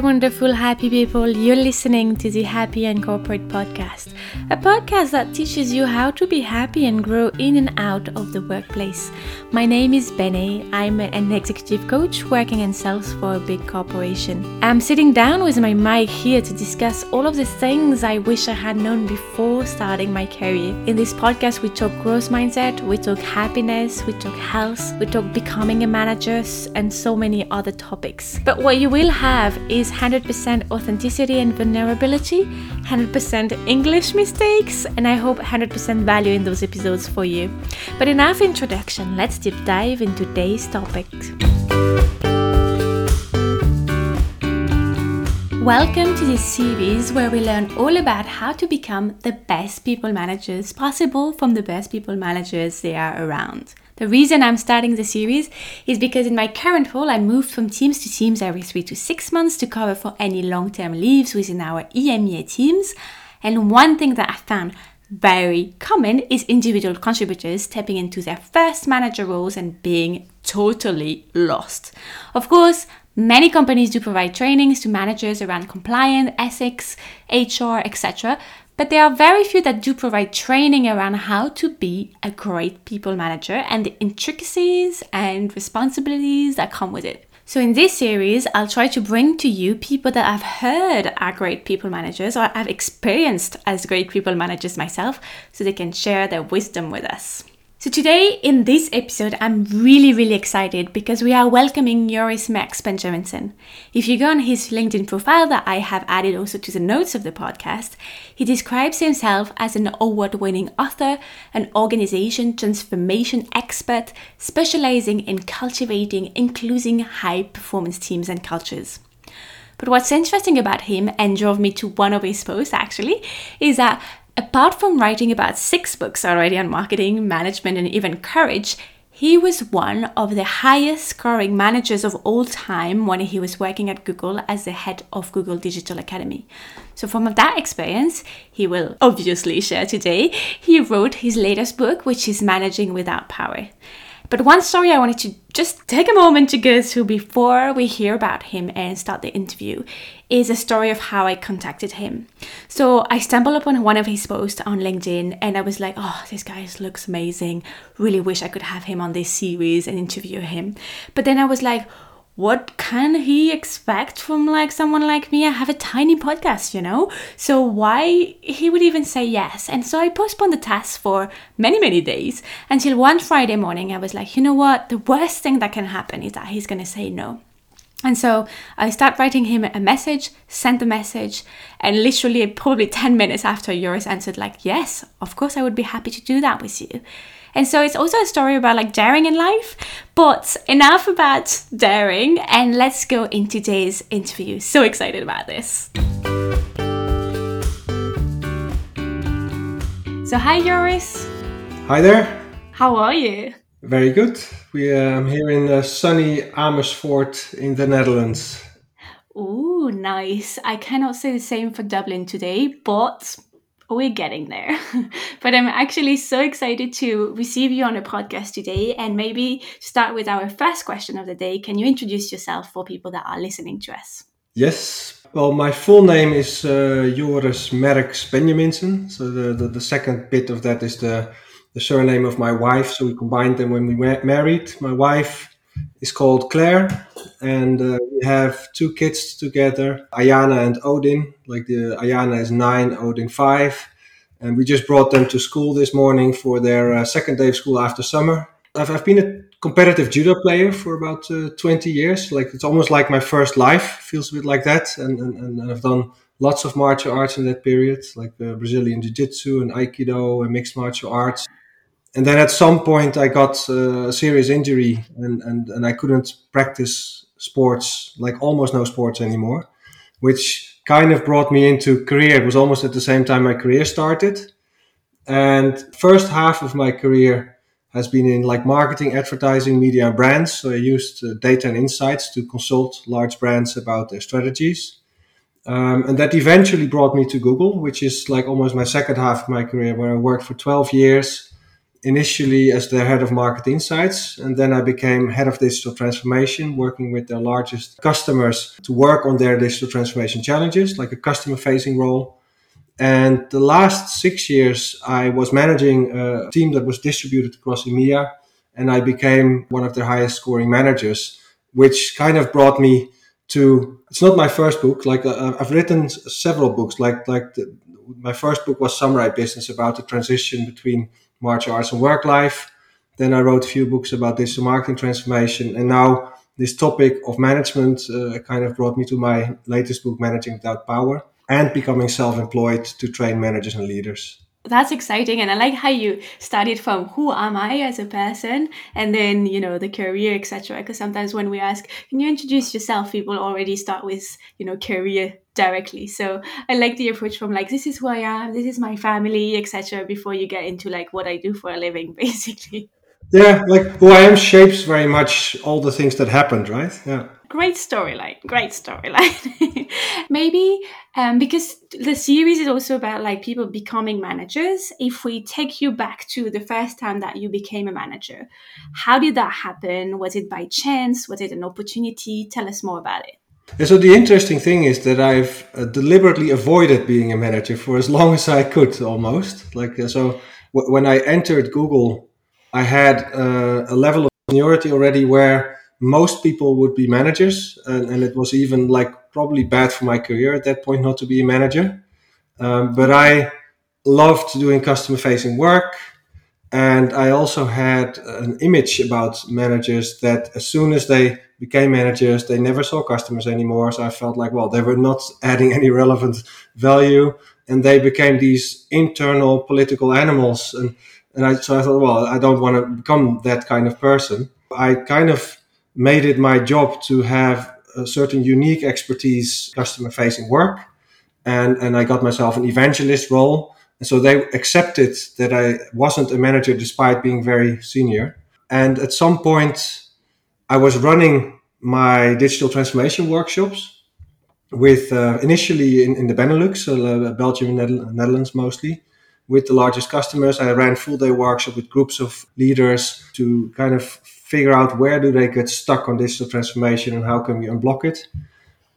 Wonderful, happy people. You're listening to the Happy and Corporate podcast, a podcast that teaches you how to be happy and grow in and out of the workplace. My name is Benny. I'm an executive coach working in sales for a big corporation. I'm sitting down with my mic here to discuss all of the things I wish I had known before starting my career. In this podcast, we talk growth mindset, we talk happiness, we talk health, we talk becoming a manager, and so many other topics. But what you will have is 100% authenticity and vulnerability, 100% English mistakes, and I hope 100% value in those episodes for you. But enough introduction, let's deep dive into today's topic. Welcome to this series where we learn all about how to become the best people managers possible from the best people managers there are around. The reason I'm starting the series is because in my current role, I moved from teams to teams every three to six months to cover for any long term leaves within our EMEA teams. And one thing that I found very common is individual contributors stepping into their first manager roles and being totally lost. Of course, many companies do provide trainings to managers around compliance, ethics, HR, etc. But there are very few that do provide training around how to be a great people manager and the intricacies and responsibilities that come with it. So, in this series, I'll try to bring to you people that I've heard are great people managers or I've experienced as great people managers myself so they can share their wisdom with us. So, today in this episode, I'm really, really excited because we are welcoming Joris Merks Benjaminsen. If you go on his LinkedIn profile that I have added also to the notes of the podcast, he describes himself as an award winning author, an organization transformation expert specializing in cultivating including high performance teams and cultures. But what's interesting about him and drove me to one of his posts actually is that Apart from writing about six books already on marketing, management, and even courage, he was one of the highest scoring managers of all time when he was working at Google as the head of Google Digital Academy. So, from that experience, he will obviously share today, he wrote his latest book, which is Managing Without Power. But one story I wanted to just take a moment to go through before we hear about him and start the interview is a story of how I contacted him. So I stumbled upon one of his posts on LinkedIn and I was like, oh, this guy looks amazing. Really wish I could have him on this series and interview him. But then I was like, what can he expect from like someone like me? I have a tiny podcast, you know? So why he would even say yes? And so I postponed the task for many, many days until one Friday morning I was like, you know what? The worst thing that can happen is that he's gonna say no. And so I start writing him a message, sent the message, and literally probably 10 minutes after Joris answered, like, yes, of course I would be happy to do that with you. And so it's also a story about like daring in life, but enough about daring and let's go into today's interview. So excited about this. So hi Joris. Hi there. How are you? Very good. We um, here in uh, sunny Amersfoort in the Netherlands. Ooh, nice. I cannot say the same for Dublin today, but we're getting there. but I'm actually so excited to receive you on a podcast today and maybe start with our first question of the day. Can you introduce yourself for people that are listening to us? Yes. Well, my full name is uh, Joris Merks Benjaminsen. So the, the, the, second bit of that is the, the surname of my wife. So we combined them when we were married. My wife is called Claire, and uh, we have two kids together, Ayana and Odin. Like the Ayana is nine, Odin five, and we just brought them to school this morning for their uh, second day of school after summer. I've, I've been a competitive judo player for about uh, 20 years. Like it's almost like my first life, feels a bit like that, and and, and I've done lots of martial arts in that period, like uh, Brazilian Jiu Jitsu and Aikido and mixed martial arts and then at some point I got uh, a serious injury and, and, and I couldn't practice sports, like almost no sports anymore, which kind of brought me into career. It was almost at the same time my career started. And first half of my career has been in like marketing, advertising, media, and brands. So I used uh, data and insights to consult large brands about their strategies. Um, and that eventually brought me to Google, which is like almost my second half of my career, where I worked for 12 years initially as the head of market insights and then i became head of digital transformation working with their largest customers to work on their digital transformation challenges like a customer facing role. And the last six years i was managing a team that was distributed across emea and i became one of their highest scoring managers which kind of brought me to it's not my first book like uh, i've written several books like like the, my first book was samurai business about the transition between martial arts and work life. Then I wrote a few books about digital marketing transformation. And now this topic of management uh, kind of brought me to my latest book, Managing Without Power, and becoming self employed to train managers and leaders that's exciting and i like how you started from who am i as a person and then you know the career etc because sometimes when we ask can you introduce yourself people already start with you know career directly. So i like the approach from like this is who i am this is my family etc before you get into like what i do for a living basically. Yeah like who i am shapes very much all the things that happened right? Yeah. Great storyline great storyline. Maybe um, because the series is also about like people becoming managers. If we take you back to the first time that you became a manager how did that happen? Was it by chance? Was it an opportunity? Tell us more about it so the interesting thing is that I've uh, deliberately avoided being a manager for as long as I could, almost. Like uh, so, w- when I entered Google, I had uh, a level of seniority already where most people would be managers, and, and, it was even like probably bad for my career at that point not to be a manager. Um, but I loved doing customer facing work. And I also had an image about managers that as soon as they became managers, they never saw customers anymore. So I felt like, well, they were not adding any relevant value. And they became these internal political animals. And, and I, so I thought, well, I don't want to become that kind of person. I kind of made it my job to have a certain unique expertise, customer facing work. And, and I got myself an evangelist role. And so they accepted that I wasn't a manager despite being very senior. And at some point, I was running my digital transformation workshops with uh, initially in, in the Benelux, uh, Belgium and Netherlands mostly, with the largest customers. I ran full day workshop with groups of leaders to kind of figure out where do they get stuck on digital transformation and how can we unblock it.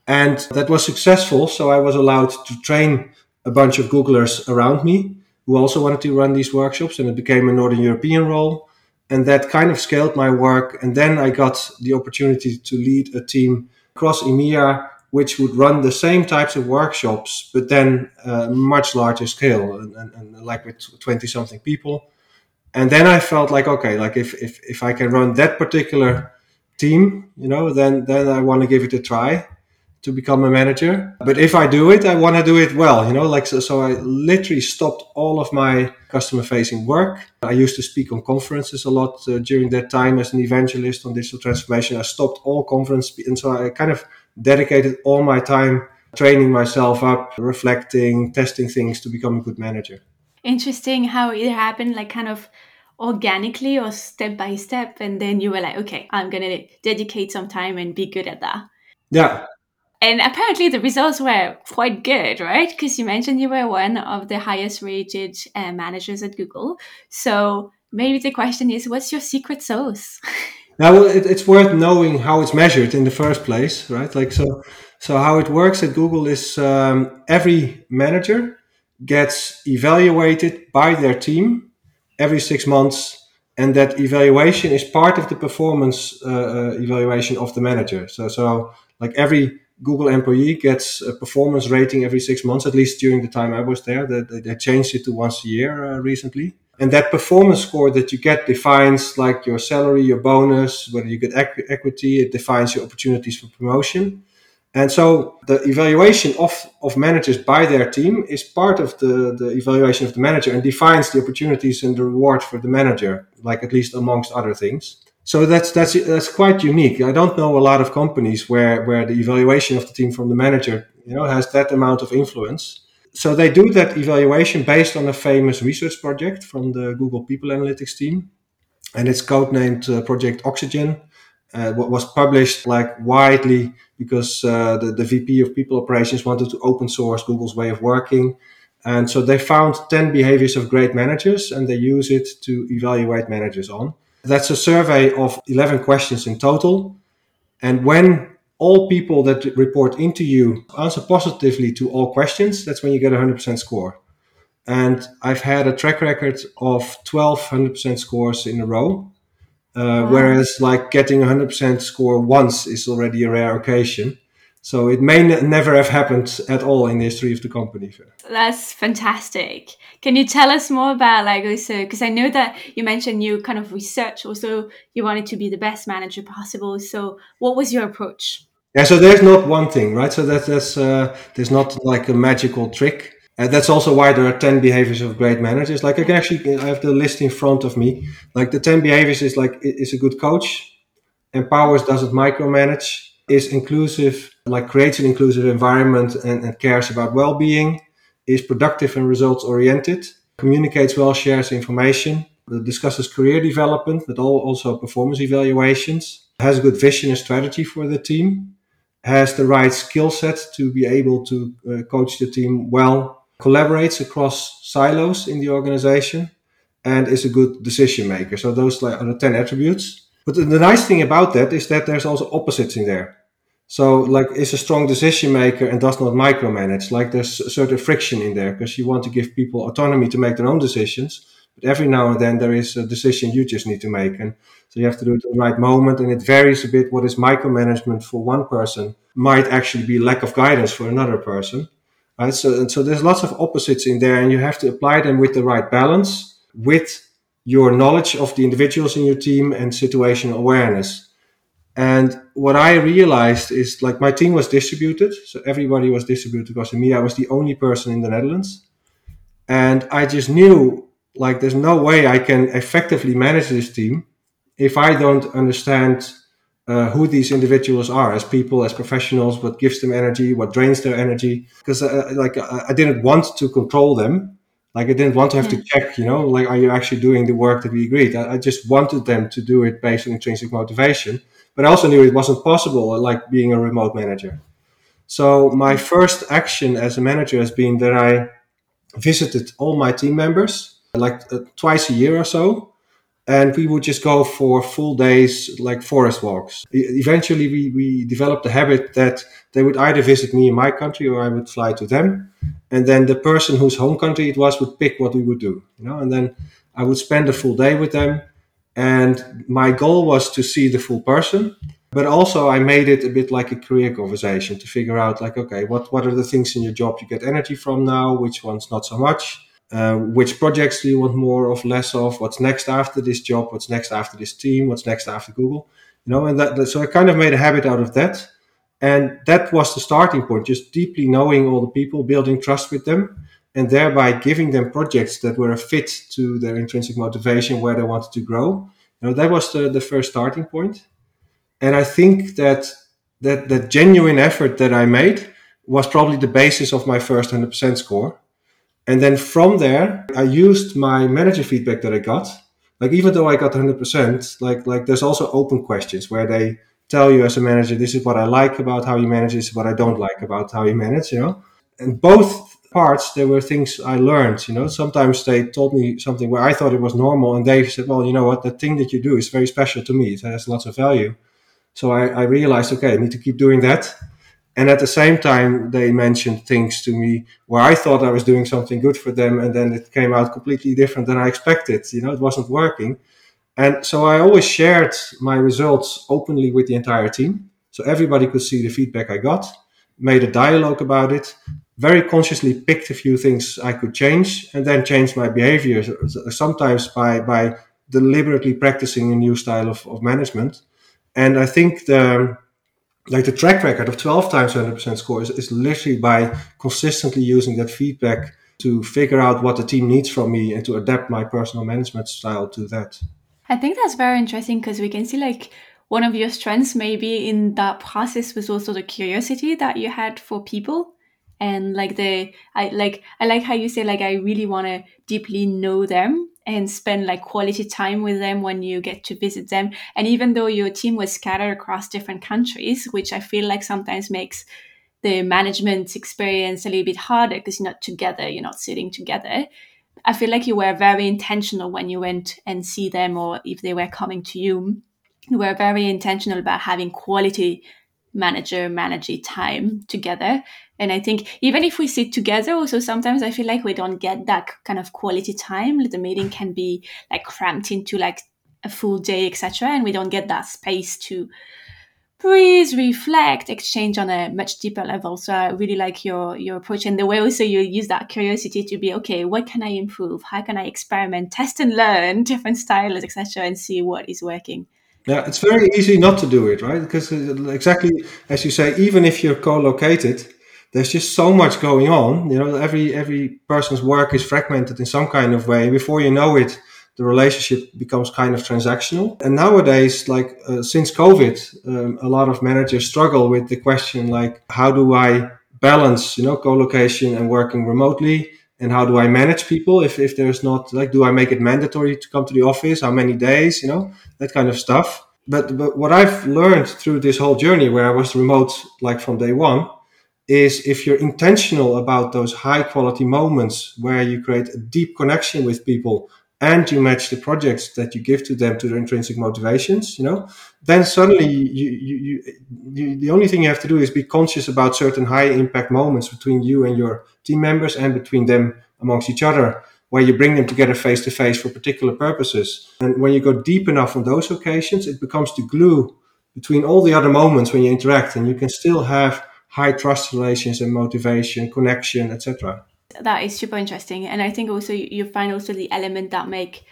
And that was successful. So I was allowed to train a bunch of Googlers around me who also wanted to run these workshops, and it became a Northern European role. And that kind of scaled my work. And then I got the opportunity to lead a team across EMEA, which would run the same types of workshops, but then uh, much larger scale, and, and, and like with 20 something people and then I felt like okay, like if if if I can run that particular team, you know, then then I want to give it a try to become a manager. But if I do it, I want to do it well, you know, like so. So I literally stopped all of my customer facing work. I used to speak on conferences a lot uh, during that time as an evangelist on digital transformation. I stopped all conference, and so I kind of dedicated all my time training myself up, reflecting, testing things to become a good manager interesting how it happened like kind of organically or step by step and then you were like okay i'm gonna dedicate some time and be good at that yeah and apparently the results were quite good right? Because you mentioned you were one of the highest rated uh, managers at google. So maybe the question is what's your secret sauce? Now it, it's worth knowing how it's measured in the first place right? Like so so how it works at google is um, every manager gets evaluated by their team every six months and that evaluation is part of the performance uh, uh, evaluation of the manager. So so like every google employee gets a performance rating every six months at least during the time i was there. They, they changed it to once a year uh, recently. And that performance score that you get defines like your salary your bonus whether you get equ- equity it defines your opportunities for promotion. And so the evaluation of, of managers by their team is part of the, the evaluation of the manager and defines the opportunities and the reward for the manager, like at least amongst other things. So that's that's that's quite unique. I don't know a lot of companies where, where the evaluation of the team from the manager, you know, has that amount of influence. So they do that evaluation based on a famous research project from the Google People Analytics team, and it's codenamed uh, Project Oxygen uh, was published like widely because uh, the, the VP of people operations wanted to open source Google's way of working. And so they found 10 behaviors of great managers and they use it to evaluate managers on. That's a survey of 11 questions in total. And when all people that report into you answer positively to all questions, that's when you get a 100% score. And I've had a track record of 12 100% scores in a row. Uh, wow. Whereas, like getting a 100% score once is already a rare occasion. So it may n- never have happened at all in the history of the company. That's fantastic. Can you tell us more about like also because I know that you mentioned you kind of research also you wanted to be the best manager possible. So what was your approach? Yeah, so there's not one thing, right? So that, that's uh, there's not like a magical trick. Uh, that's also why there are 10 behaviors of great managers. Like I can actually, I have the list in front of me. Like the 10 behaviors is like, is a good coach, empowers, doesn't micromanage, is inclusive, like creates an inclusive environment and, and cares about well-being, is productive and results oriented, communicates well, shares information, discusses career development, but also performance evaluations, has a good vision and strategy for the team, has the right skill set to be able to uh, coach the team well collaborates across silos in the organization, and is a good decision maker. So those are the 10 attributes. But the nice thing about that is that there's also opposites in there. So like is a strong decision maker and does not micromanage. Like there's a certain friction in there because you want to give people autonomy to make their own decisions. But every now and then there is a decision you just need to make. And so you have to do it at the right moment. And it varies a bit what is micromanagement for one person might actually be lack of guidance for another person right? So, so there's lots of opposites in there, and you have to apply them with the right balance, with your knowledge of the individuals in your team and situational awareness. And what I realized is like my team was distributed, so everybody was distributed because in me I was the only person in the Netherlands, and I just knew like there's no way I can effectively manage this team if I don't understand uh, who these individuals are as people, as professionals, what gives them energy, what drains their energy. Because uh, like I didn't want to control them. Like I didn't want to have to check, you know, like are you actually doing the work that we agreed? I, I just wanted them to do it based on intrinsic motivation. But I also knew it wasn't possible, like being a remote manager. So my first action as a manager has been that I visited all my team members like uh, twice a year or so and we would just go for full days like forest walks. Eventually we, we developed the habit that they would either visit me in my country or i would fly to them. And then the person whose home country it was would pick what we would do you know? And then i would spend a full day with them. And my goal was to see the full person but also i made it a bit like a career conversation to figure out like okay what, what are the things in your job you get energy from now? Which ones not so much uh, which projects do you want more of, less of? What's next after this job? What's next after this team? What's next after Google? You know, and that, so I kind of made a habit out of that, and that was the starting point. Just deeply knowing all the people, building trust with them, and thereby giving them projects that were a fit to their intrinsic motivation, where they wanted to grow. You know, that was the, the first starting point, and I think that that that genuine effort that I made was probably the basis of my first 100% score and then from there, I used my manager feedback that I got. Like even though I got 100%, like like there's also open questions where they tell you as a manager, this is what I like about how you manage, this is what I don't like about how you manage, you know. And both parts, there were things I learned, you know. Sometimes they told me something where I thought it was normal, and they said, well, you know what, the thing that you do is very special to me. It has lots of value. So I, I realized, okay, I need to keep doing that and at the same time they mentioned things to me where i thought i was doing something good for them and then it came out completely different than i expected. You know it wasn't working. And so i always shared my results openly with the entire team. So everybody could see the feedback i got made a dialogue about it very consciously picked a few things i could change and then changed my behavior sometimes by by deliberately practicing a new style of, of management. And i think the like the track record of 12 times 100% score is, is literally by consistently using that feedback to figure out what the team needs from me and to adapt my personal management style to that. I think that's very interesting because we can see like one of your strengths maybe in that process was also the curiosity that you had for people and like the I like I like how you say like I really want to deeply know them and spend like quality time with them when you get to visit them. And even though your team was scattered across different countries, which I feel like sometimes makes the management experience a little bit harder because you're not together, you're not sitting together. I feel like you were very intentional when you went and see them, or if they were coming to you, you were very intentional about having quality manager manager time together. And I think even if we sit together, also sometimes I feel like we don't get that kind of quality time. The meeting can be like cramped into like a full day, etc., and we don't get that space to breathe, reflect, exchange on a much deeper level. So I really like your your approach and the way also you use that curiosity to be okay. What can I improve? How can I experiment, test and learn different styles, etc., and see what is working. Yeah, it's very easy not to do it, right? Because uh, exactly as you say, even if you're co-located, there's just so much going on. You know, every every person's work is fragmented in some kind of way. Before you know it, the relationship becomes kind of transactional. And nowadays, like uh, since COVID, um, a lot of managers struggle with the question like, how do I balance, you know, co-location and working remotely? And how do I manage people if, if there's not like, do I make it mandatory to come to the office? How many days, you know, that kind of stuff. But, but what I've learned through this whole journey where I was remote, like from day one, is if you're intentional about those high quality moments where you create a deep connection with people and you match the projects that you give to them to their intrinsic motivations, you know, then suddenly you, you, you, you, the only thing you have to do is be conscious about certain high impact moments between you and your team members and between them amongst each other, where you bring them together face to face for particular purposes. And when you go deep enough on those occasions, it becomes the glue between all the other moments when you interact and you can still have high trust relations and motivation, connection, etc that is super interesting. And i think also you find also the element that make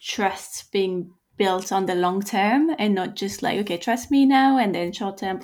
trust being built on the long term and not just like okay trust me now and then short term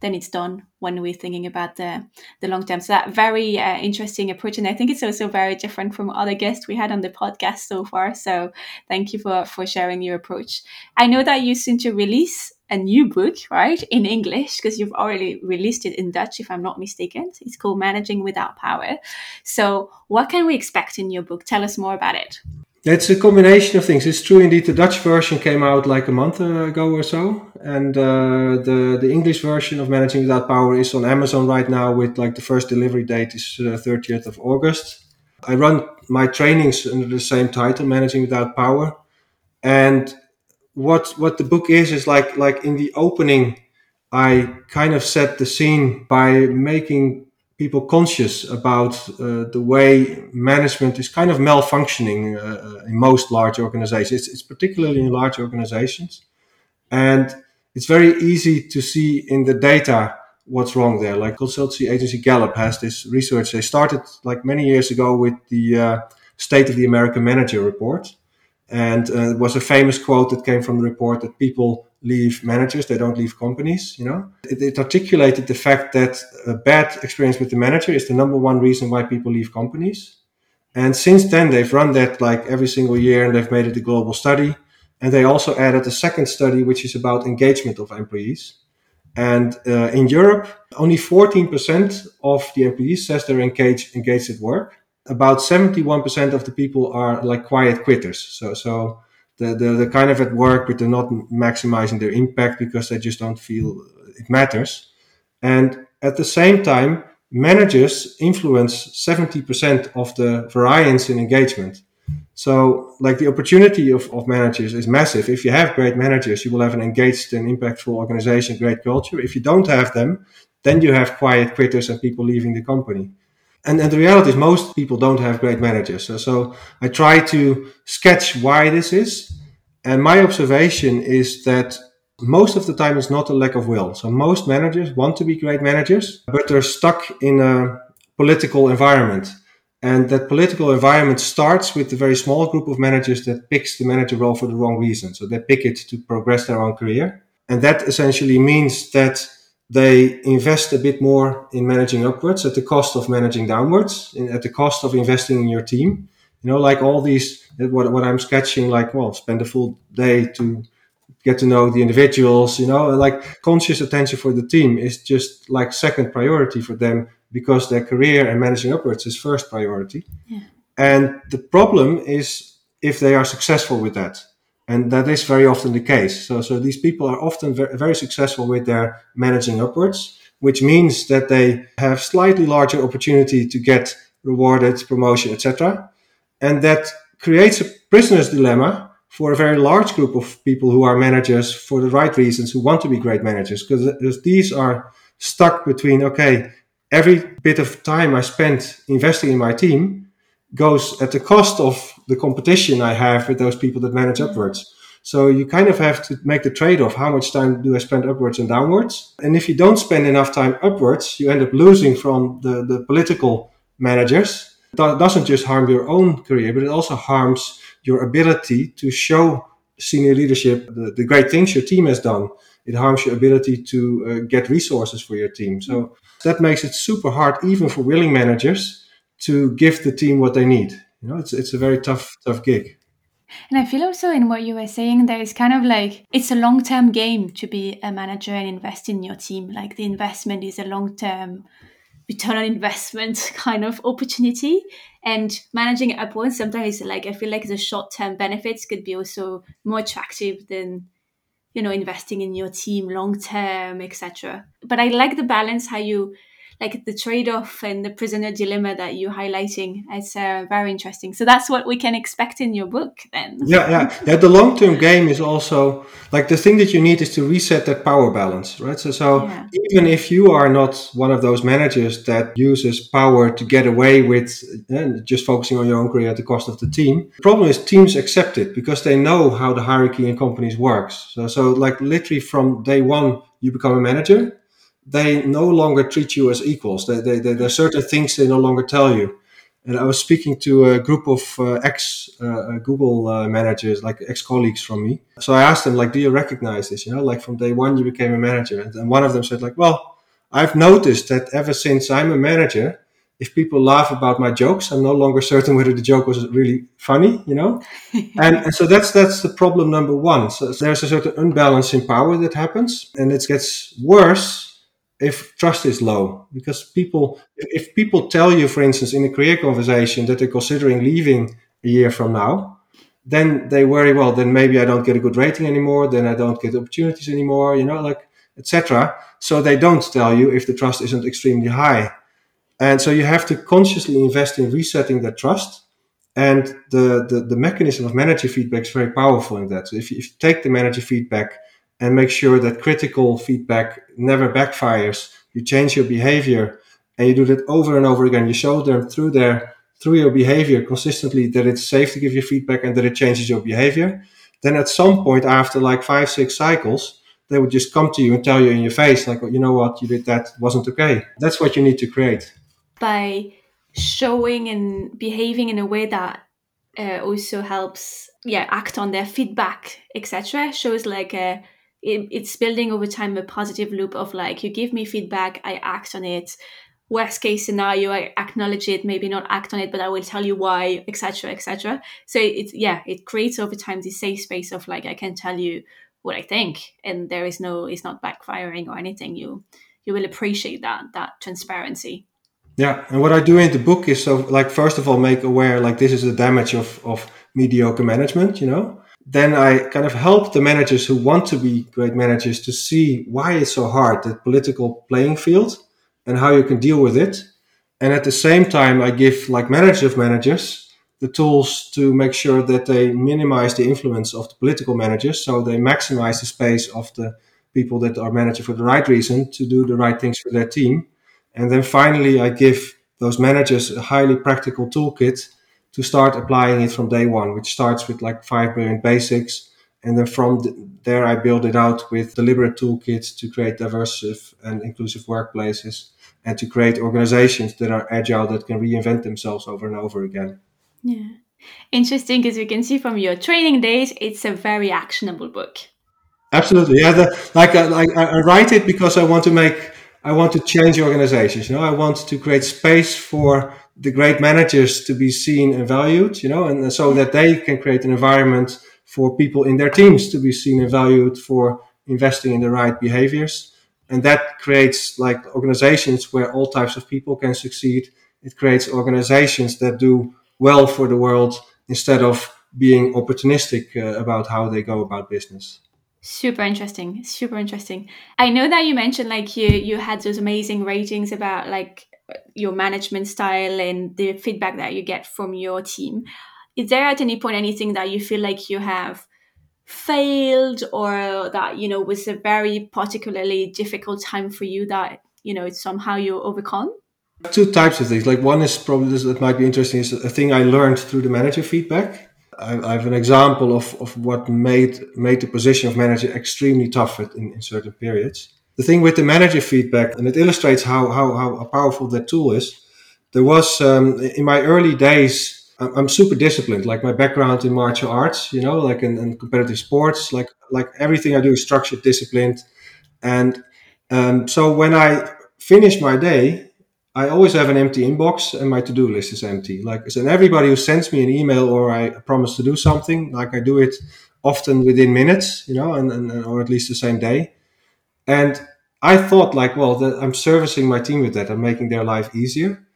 then it's done when we're thinking about the the long term. So that very uh, interesting approach. And i think it's also very different from other guests we had on the podcast so far. So thank you for for sharing your approach. I know that you soon to release a new book, right, in English, because you've already released it in Dutch, if I'm not mistaken. It's called Managing Without Power. So, what can we expect in your book? Tell us more about it. It's a combination of things. It's true indeed. The Dutch version came out like a month ago or so, and uh, the the English version of Managing Without Power is on Amazon right now. With like the first delivery date is uh, 30th of August. I run my trainings under the same title, Managing Without Power, and what what the book is is like like in the opening i kind of set the scene by making people conscious about uh, the way management is kind of malfunctioning uh, in most large organizations. It's, it's, particularly in large organizations. And it's very easy to see in the data what's wrong there. Like consultancy agency gallup has this research. They started like many years ago with the uh, state of the american manager report and uh, it was a famous quote that came from the report that people leave managers, they don't leave companies, you know. It, it, articulated the fact that a bad experience with the manager is the number one reason why people leave companies. And since then, they've run that like every single year and they've made it a global study. And they also added a second study, which is about engagement of employees. And uh, in Europe, only 14% of the employees says they're engaged, engaged at work about 71% of the people are like quiet quitters. So, so the, the, the kind of at work, but they're not maximizing their impact because they just don't feel it matters. And at the same time, managers influence 70% of the variance in engagement. So, like the opportunity of, of managers is massive. If you have great managers, you will have an engaged and impactful organization, great culture. If you don't have them, then you have quiet quitters and people leaving the company and, and the reality is most people don't have great managers. So, so I try to sketch why this is. And my observation is that most of the time it's not a lack of will. So most managers want to be great managers, but they're stuck in a political environment. And that political environment starts with a very small group of managers that picks the manager role for the wrong reason. So they pick it to progress their own career. And that essentially means that they invest a bit more in managing upwards at the cost of managing downwards, in, at the cost of investing in your team. You know, like all these, what, what I'm sketching, like, well, spend a full day to get to know the individuals, you know, like conscious attention for the team is just like second priority for them because their career and managing upwards is first priority. Yeah. And the problem is if they are successful with that and that is very often the case. So, so these people are often very, very successful with their managing upwards. which means that they have slightly larger opportunity to get rewarded, promotion, etc. And that creates a prisoner's dilemma for a very large group of people who are managers for the right reasons, who want to be great managers, because uh, these are stuck between, okay, every bit of time I spend investing in my team goes at the cost of the competition I have with those people that manage upwards. So you kind of have to make the trade off. How much time do I spend upwards and downwards? And if you don't spend enough time upwards, you end up losing from the, the political managers. That doesn't just harm your own career, but it also harms your ability to show senior leadership the, the great things your team has done. It harms your ability to uh, get resources for your team. So that makes it super hard, even for willing managers, to give the team what they need. You know, it's it's a very tough tough gig. And I feel also in what you were saying, there is kind of like it's a long term game to be a manager and invest in your team. Like the investment is a long term return on investment kind of opportunity. And managing it upwards sometimes like I feel like the short term benefits could be also more attractive than you know investing in your team long term, etc. But I like the balance how you like the trade-off and the prisoner dilemma that you're highlighting it's uh, very interesting. So that's what we can expect in your book then. Yeah yeah. Yeah the long-term game is also like the thing that you need is to reset that power balance right? So so yeah. even if you are not one of those managers that uses power to get away with uh, just focusing on your own career at the cost of the team the problem is teams accept it because they know how the hierarchy in companies works. So so like literally from day one you become a manager they no longer treat you as equals. They, they, they, there are certain things they no longer tell you. And I was speaking to a group of uh, ex uh, Google uh, managers, like ex colleagues from me. So I asked them, like, do you recognize this? You know, like from day one you became a manager. And one of them said, like, well, I've noticed that ever since I'm a manager, if people laugh about my jokes, I'm no longer certain whether the joke was really funny, you know? and, and, so that's that's the problem number one. So there's a certain unbalance in power that happens, and it gets worse if trust is low because people if people tell you for instance in a career conversation that they're considering leaving a year from now then they worry well then maybe i don't get a good rating anymore then i don't get opportunities anymore you know like etc so they don't tell you if the trust isn't extremely high. And so you have to consciously invest in resetting that trust and the, the, the mechanism of manager feedback is very powerful in that. So if you, if you take the manager feedback and make sure that critical feedback never backfires. You change your behavior and you do that over and over again. You show them through their through your behavior consistently that it's safe to give you feedback and that it changes your behavior. Then at some point after like five, six cycles, they would just come to you and tell you in your face, like, you know what, you did that wasn't okay. That's what you need to create. By showing and behaving in a way that uh, also helps, yeah, act on their feedback, etc. Shows like a it, it's building over time a positive loop of like you give me feedback i act on it. Worst case scenario i acknowledge it maybe not act on it but i will tell you why etc etc so it's yeah it creates over time this safe space of like i can tell you what i think and there is no it's not backfiring or anything. You you will appreciate that that transparency. Yeah and what i do in the book is so like first of all make aware like this is the damage of of mediocre management you know then I kind of help the managers who want to be great managers to see why it's so hard, that political playing field, and how you can deal with it. And at the same time, I give like managers of managers the tools to make sure that they minimize the influence of the political managers, so they maximize the space of the people that are managing for the right reason to do the right things for their team. And then finally, I give those managers a highly practical toolkit to start applying it from day one, which starts with like five brilliant basics. And then from there, I build it out with deliberate toolkits to create diverse and inclusive workplaces and to create organizations that are agile, that can reinvent themselves over and over again. Yeah. Interesting, as you can see from your training days, it's a very actionable book. Absolutely, yeah. The, like, uh, like I write it because I want to make, I want to change organizations. You know, I want to create space for the great managers to be seen and valued, you know, and so that they can create an environment for people in their teams to be seen and valued for investing in the right behaviors. And that creates like organizations where all types of people can succeed. It creates organizations that do well for the world instead of being opportunistic uh, about how they go about business. super interesting super interesting i know that you mentioned like you you had those amazing ratings about like your management style and the feedback that you get from your team. Is there at any point anything that you feel like you have failed or that you know was a very particularly difficult time for you that you know somehow you overcome? Two types of things. Like one is probably this that might be interesting is a thing i learned through the manager feedback. I, have an example of, of what made made the position of manager extremely tough in, in certain periods the thing with the manager feedback and it illustrates how how, how powerful that tool is there was um, in my early days I'm super disciplined. Like my background in martial arts, you know, like in, in competitive sports, like like everything I do is structured, disciplined, and um, so when I finish my day, I always have an empty inbox and my to-do list is empty. Like, and everybody who sends me an email or I promise to do something, like I do it often within minutes, you know, and, and or at least the same day. And I thought like, well, that I'm servicing my team with that. I'm making their life easier.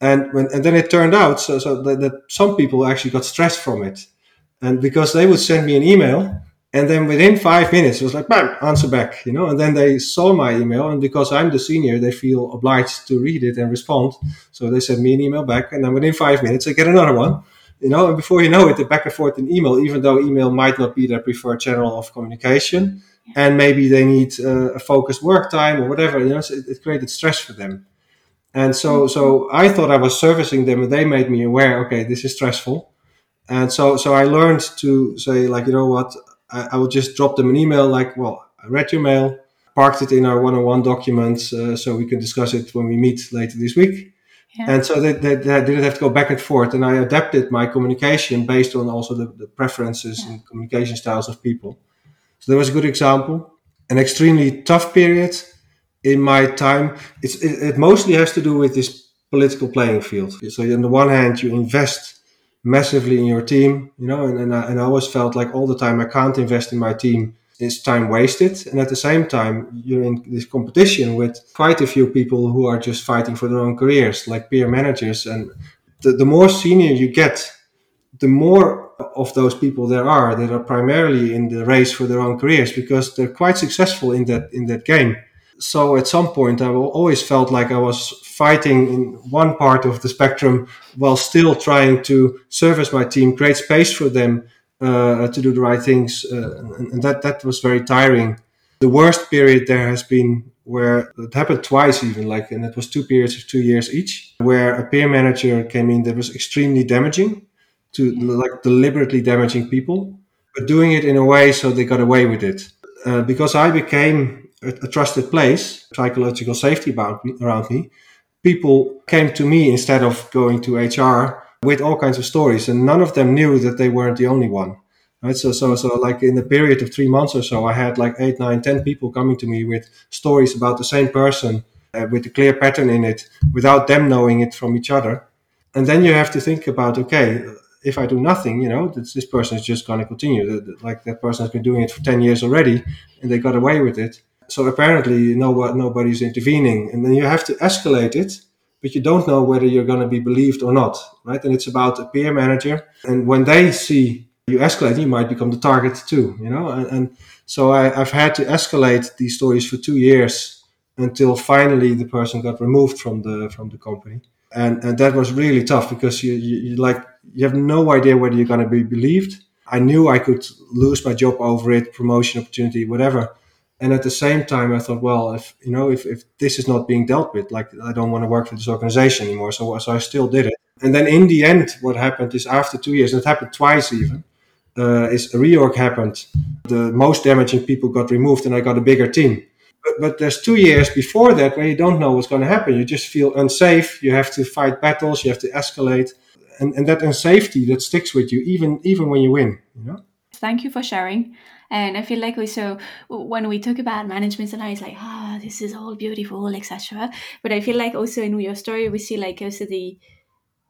And when and then it turned out so, so that, that, some people actually got stressed from it. And because they would send me an email and then within five minutes it was like bam answer back you know? And then they saw my email and because i'm the senior they feel obliged to read it and respond. So they send me an email back and then within five minutes i get another one you know? And before you know it the back and forth in email even though email might not be their preferred channel of communication and maybe they need uh, a focused work time or whatever you know so it, it created stress for them and so, so I thought I was servicing them, and they made me aware. Okay, this is stressful. And so, so I learned to say, like, you know what? I, I will just drop them an email, like, well, I read your mail, parked it in our one-on-one documents, uh, so we can discuss it when we meet later this week. Yeah. And so they, they, they, didn't have to go back and forth. And I adapted my communication based on also the, the preferences yeah. and communication styles of people. So that was a good example. An extremely tough period in my time, it, it mostly has to do with this political playing field. So on the one hand, you invest massively in your team, you know, and, and, I, and I always felt like all the time I can't invest in my team. It's time wasted. And at the same time, you're in this competition with quite a few people who are just fighting for their own careers, like peer managers. And the, the more senior you get, the more of those people there are that are primarily in the race for their own careers because they're quite successful in that in that game. So at some point i always felt like i was fighting in one part of the spectrum while still trying to service my team create space for them uh, to do the right things uh, and, and, that that was very tiring. The worst period there has been where it happened twice even like and it was two periods of two years each where a peer manager came in that was extremely damaging to like deliberately damaging people but doing it in a way so they got away with it uh, because i became a, a trusted place, psychological safety me, around me, people came to me instead of going to HR with all kinds of stories, and none of them knew that they weren't the only one. Right. So, so, so, like in a period of three months or so, I had like eight, nine, ten people coming to me with stories about the same person uh, with a clear pattern in it, without them knowing it from each other. And then you have to think about, okay, if I do nothing, you know, this, this person is just going to continue. Like that person has been doing it for ten years already, and they got away with it. So apparently no, nobody's intervening and then you have to escalate it but you don't know whether you're going to be believed or not right? And it's about a peer manager and when they see you escalate you might become the target too you know? And, and so I, have had to escalate these stories for two years until finally the person got removed from the from the company and and that was really tough because you, you, you like you have no idea whether you're going to be believed. I knew i could lose my job over it promotion opportunity whatever. And at the same time i thought well if you know if, if this is not being dealt with like i don't want to work for this organization anymore. So, so i still did it. And then in the end what happened is after two years and it happened twice even uh, is a reorg happened. The most damaging people got removed and i got a bigger team but, but there's two years before that where you don't know what's going to happen. You just feel unsafe. You have to fight battles. You have to escalate. And, and that unsafety that sticks with you even even when you win you know? Thank you for sharing. And I feel like also when we talk about management and I it's like, ah, oh, this is all beautiful, etc. But I feel like also in your story we see like also the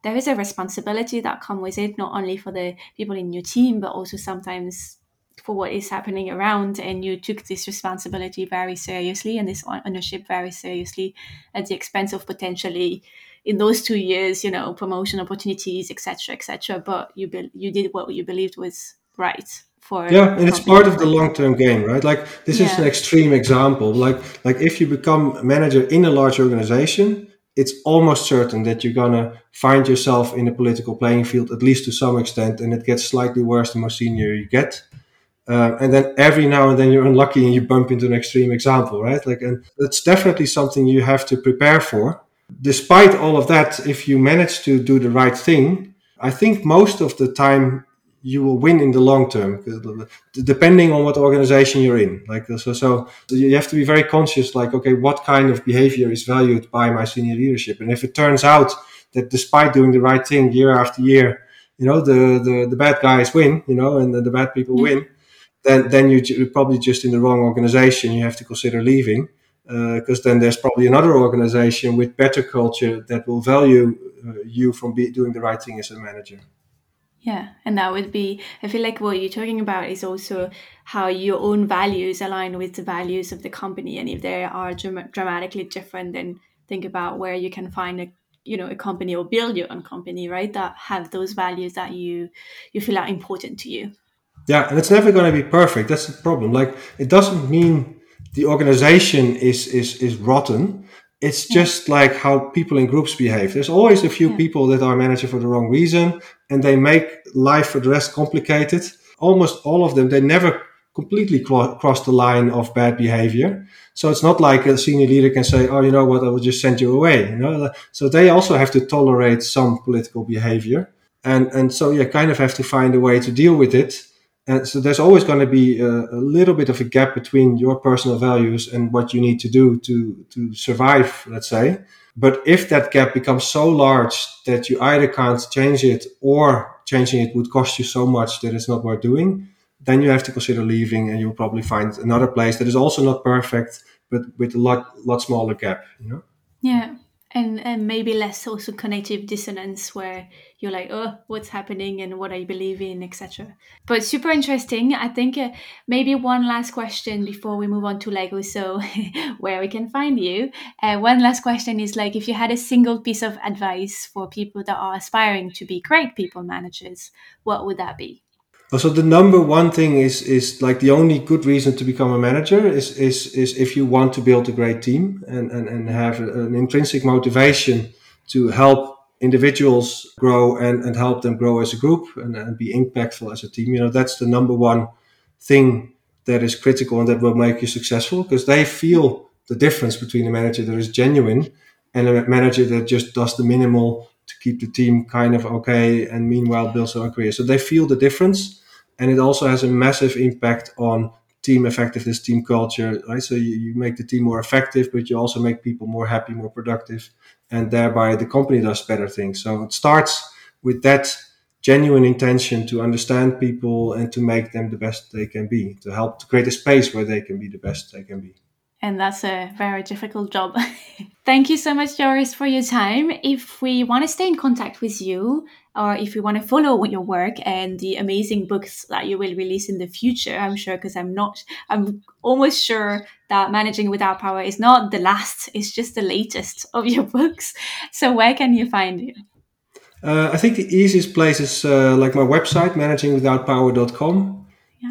there is a responsibility that comes with it, not only for the people in your team, but also sometimes for what is happening around. And you took this responsibility very seriously and this ownership very seriously at the expense of potentially in those two years, you know, promotion opportunities, etc., etc. But you be- you did what you believed was right for yeah and it's part of the long-term game right like this is an extreme example like like if you become a manager in a large organization it's almost certain that you're gonna find yourself in a political playing field at least to some extent and it gets slightly worse the more senior you get uh, and then every now and then you're unlucky and you bump into an extreme example right? Like and that's definitely something you have to prepare for. Despite all of that if you manage to do the right thing i think most of the time you will win in the long term depending on what organization you're in like so so you have to be very conscious like okay what kind of behavior is valued by my senior leadership? And if it turns out that despite doing the right thing year after year you know the the, the bad guys win you know and the, the bad people win then then you- you're probably just in the wrong organization you have to consider leaving because then there's probably another organization with better culture that will value uh, you from be, doing the right thing as a manager Yeah, and that would be, I feel like what you're talking about is also how your own values align with the values of the company. And if they are dram- dramatically different, then think about where you can find a, you know, a company or build your own company, right? That have those values that you, you feel are important to you. Yeah, and it's never going to be perfect. That's the problem. Like it doesn't mean the organization is is is rotten. It's just like how people in groups behave. There's always a few Yeah. people that are manager for the wrong reason, and they make life for the rest complicated. Almost all of them, they never completely cro- cross the line of bad behavior. So it's not like a senior leader can say, "Oh, you know what? I will just send you away." You know. So they also have to tolerate some political behavior, and and so you kind of have to find a way to deal with it. And so there's always going to be a, a little bit of a gap between your personal values and what you need to do to, to survive, let's say. But if that gap becomes so large that you either can't change it or changing it would cost you so much that it's not worth doing, then you have to consider leaving and you'll probably find another place that is also not perfect, but with a lot, lot smaller gap, you know? Yeah. And, and maybe less also cognitive dissonance where you're like, oh, what's happening and what I believe in, etc. But super interesting. I think uh, maybe one last question before we move on to Lego. So, where we can find you. Uh, one last question is like, if you had a single piece of advice for people that are aspiring to be great people managers, what would that be? So the number one thing is is like the only good reason to become a manager is is is if you want to build a great team and and, and have an intrinsic motivation to help individuals grow and, and help them grow as a group and, and be impactful as a team. You know, that's the number one thing that is critical and that will make you successful because they feel the difference between a manager that is genuine and a manager that just does the minimal to keep the team kind of okay and meanwhile build their own career. So they feel the difference and it also has a massive impact on team effectiveness, team culture, right? So you, you make the team more effective, but you also make people more happy, more productive, and thereby the company does better things. So it starts with that genuine intention to understand people and to make them the best they can be, to help to create a space where they can be the best they can be. And that's a very difficult job. Thank you so much, Joris, for your time. If we want to stay in contact with you, or if we want to follow your work and the amazing books that you will release in the future, I'm sure, because I'm not, I'm almost sure that Managing Without Power is not the last, it's just the latest of your books. So, where can you find you? Uh, I think the easiest place is uh, like my website, managingwithoutpower.com.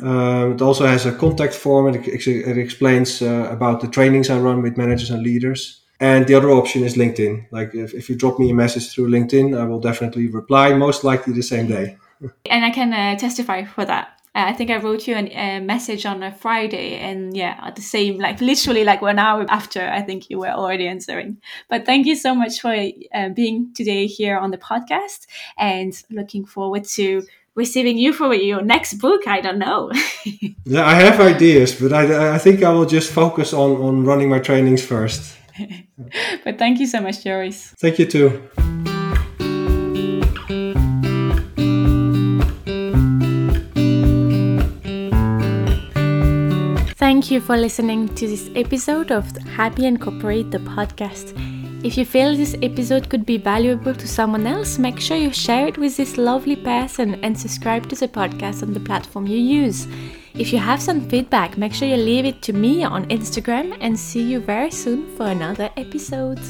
Um, it also has a contact form and it, it explains uh, about the trainings I run with managers and leaders. And the other option is LinkedIn. Like if, if you drop me a message through LinkedIn, I will definitely reply, most likely the same day. And I can uh, testify for that. Uh, I think I wrote you an- a message on a Friday, and yeah, at the same, like literally like one hour after, I think you were already answering. But thank you so much for uh, being today here on the podcast, and looking forward to receiving you for your next book. I don't know. Yeah, I have ideas, but I, I think I will just focus on, on running my trainings first. but thank you so much, Joris. Thank you too. Thank you for listening to this episode of Happy and Corporate, the podcast. If you feel this episode could be valuable to someone else, make sure you share it with this lovely person and subscribe to the podcast on the platform you use. If you have some feedback, make sure you leave it to me on Instagram and see you very soon for another episode.